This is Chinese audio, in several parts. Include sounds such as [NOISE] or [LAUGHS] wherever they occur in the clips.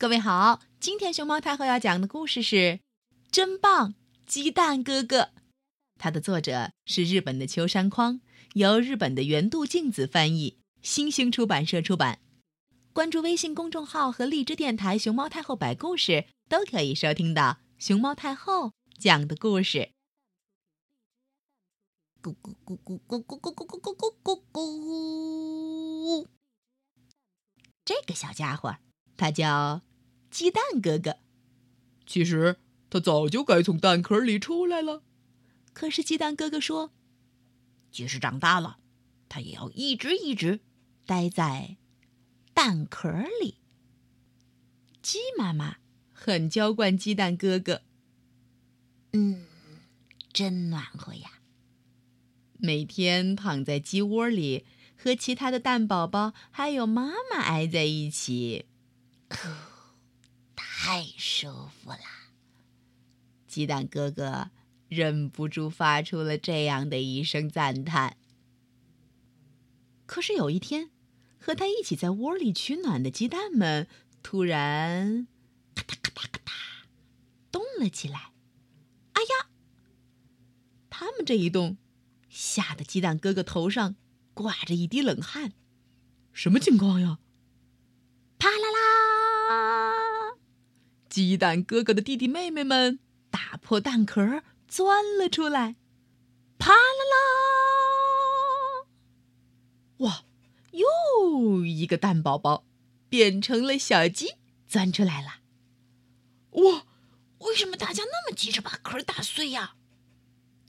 各位好，今天熊猫太后要讲的故事是《真棒鸡蛋哥哥》，它的作者是日本的秋山匡，由日本的原度静子翻译，新兴出版社出版。关注微信公众号和荔枝电台“熊猫太后摆故事”，都可以收听到熊猫太后讲的故事。咕咕咕咕咕咕咕咕咕咕咕咕咕。这个小家伙，他叫鸡蛋哥哥。其实他早就该从蛋壳里出来了。可是鸡蛋哥哥说，即使长大了，他也要一直一直待在蛋壳里。鸡妈妈很娇惯鸡蛋哥哥。嗯，真暖和呀。每天躺在鸡窝里，和其他的蛋宝宝还有妈妈挨在一起，太舒服了。鸡蛋哥哥忍不住发出了这样的一声赞叹。可是有一天，和他一起在窝里取暖的鸡蛋们突然咔嗒咔嗒咔嗒动了起来。哎呀！他们这一动。吓得鸡蛋哥哥头上挂着一滴冷汗，什么情况呀？鸡蛋哥哥的弟弟妹妹们打破蛋壳钻了出来，啪啦啦！哇，又一个蛋宝宝变成了小鸡钻出来了。哇，为什么大家那么急着把壳打碎呀？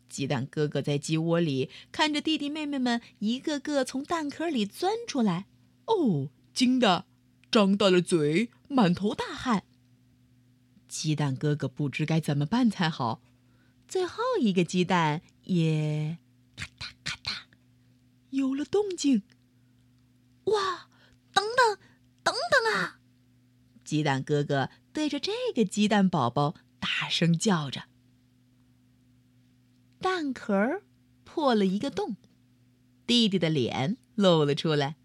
鸡蛋哥哥在鸡窝里看着弟弟妹妹们一个个从蛋壳里钻出来，哦，惊得张大了嘴，满头大汗。鸡蛋哥哥不知该怎么办才好，最后一个鸡蛋也咔嗒咔嗒有了动静。哇，等等，等等啊！鸡蛋哥哥对着这个鸡蛋宝宝大声叫着。蛋壳破了一个洞，弟弟的脸露了出来。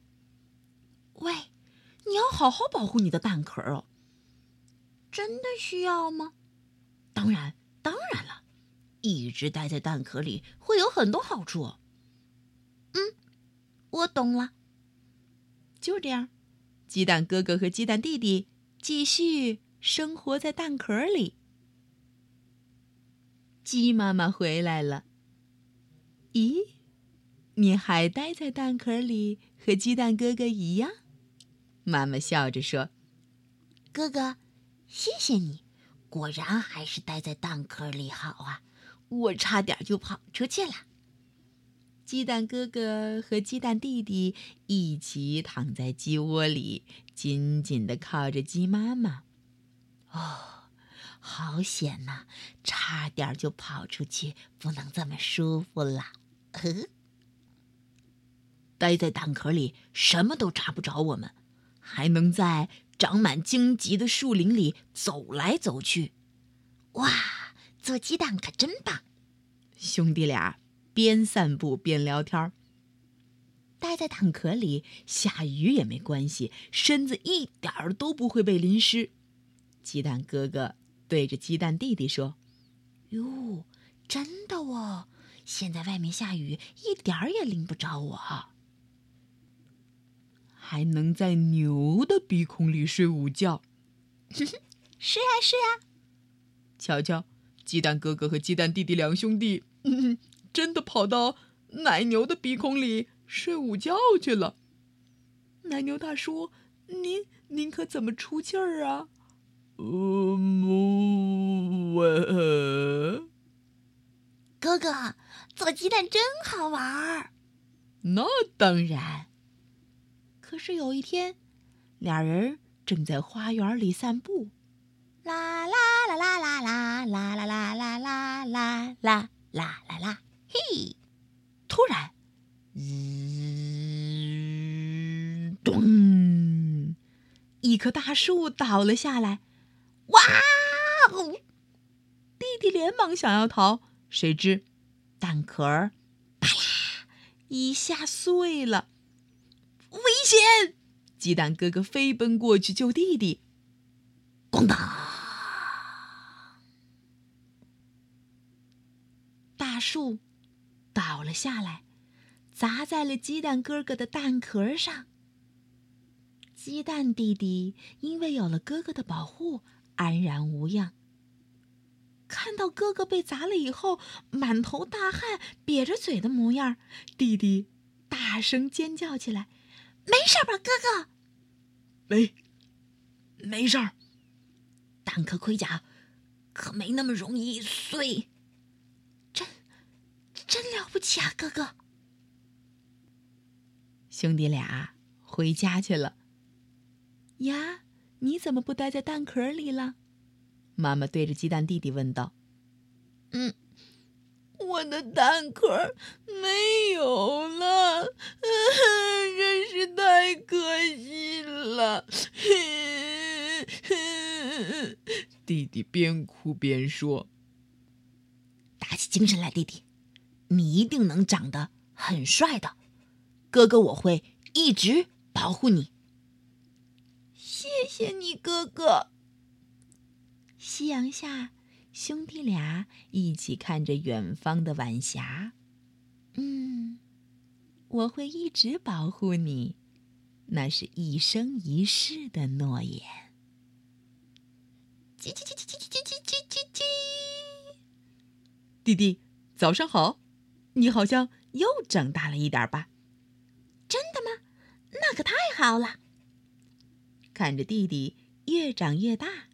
喂，你要好好保护你的蛋壳哦。真的需要吗？当然，当然了，一直待在蛋壳里会有很多好处。嗯，我懂了。就这样，鸡蛋哥哥和鸡蛋弟弟继续生活在蛋壳里。鸡妈妈回来了。咦，你还待在蛋壳里，和鸡蛋哥哥一样？妈妈笑着说：“哥哥，谢谢你，果然还是待在蛋壳里好啊！我差点就跑出去了。”鸡蛋哥哥和鸡蛋弟弟一起躺在鸡窝里，紧紧的靠着鸡妈妈。哦。好险呐！差点就跑出去，不能这么舒服了。呵，待在蛋壳里，什么都查不着我们，还能在长满荆棘的树林里走来走去。哇，做鸡蛋可真棒！兄弟俩边散步边聊天。待在蛋壳里，下雨也没关系，身子一点儿都不会被淋湿。鸡蛋哥哥。对着鸡蛋弟弟说：“哟，真的哦！现在外面下雨，一点儿也淋不着我。还能在牛的鼻孔里睡午觉。[LAUGHS] ”“是啊，是啊。”瞧瞧，鸡蛋哥哥和鸡蛋弟弟两兄弟，嗯 [LAUGHS] 真的跑到奶牛的鼻孔里睡午觉去了。奶牛大叔，您您可怎么出气儿啊？呃，哥哥，做鸡蛋真好玩儿。那当然。可是有一天，俩人正在花园里散步，啦啦啦啦啦啦啦啦啦啦啦啦啦啦啦啦，嘿！突然，咚！一棵大树倒了下来。哇哦！弟弟连忙想要逃，谁知蛋壳啪啦一下碎了，险！鸡蛋哥哥飞奔过去救弟弟。咣当！大树倒了下来，砸在了鸡蛋哥哥的蛋壳上。鸡蛋弟弟因为有了哥哥的保护，安然无恙。看到哥哥被砸了以后，满头大汗、瘪着嘴的模样，弟弟大声尖叫起来：“没事吧，哥哥？”“没，没事儿。”蛋壳盔甲可没那么容易碎。真，真了不起啊，哥哥！兄弟俩回家去了。呀，你怎么不待在蛋壳里了？妈妈对着鸡蛋弟弟问道：“嗯，我的蛋壳没有了，[LAUGHS] 真是太可惜了。[LAUGHS] ”弟弟边哭边说：“打起精神来，弟弟，你一定能长得很帅的。哥哥我会一直保护你。”谢谢你，哥哥。夕阳下，兄弟俩一起看着远方的晚霞。嗯，我会一直保护你，那是一生一世的诺言。叽叽叽叽叽叽叽叽叽叽！弟弟，早上好！你好像又长大了一点吧？真的吗？那可太好了！看着弟弟越长越大。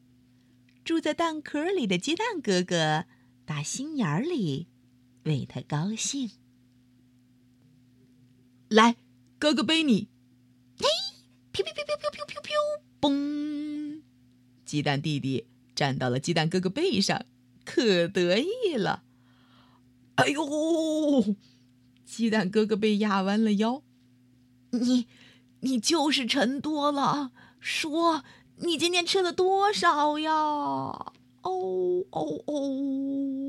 住在蛋壳里的鸡蛋哥哥，打心眼里为他高兴。来，哥哥背你。嘿，飘飘飘飘飘飘飘飘，嘣！鸡蛋弟弟站到了鸡蛋哥哥背上，可得意了。哎呦！鸡蛋哥哥被压弯了腰。你，你就是沉多了。说。你今天吃了多少呀？哦哦哦！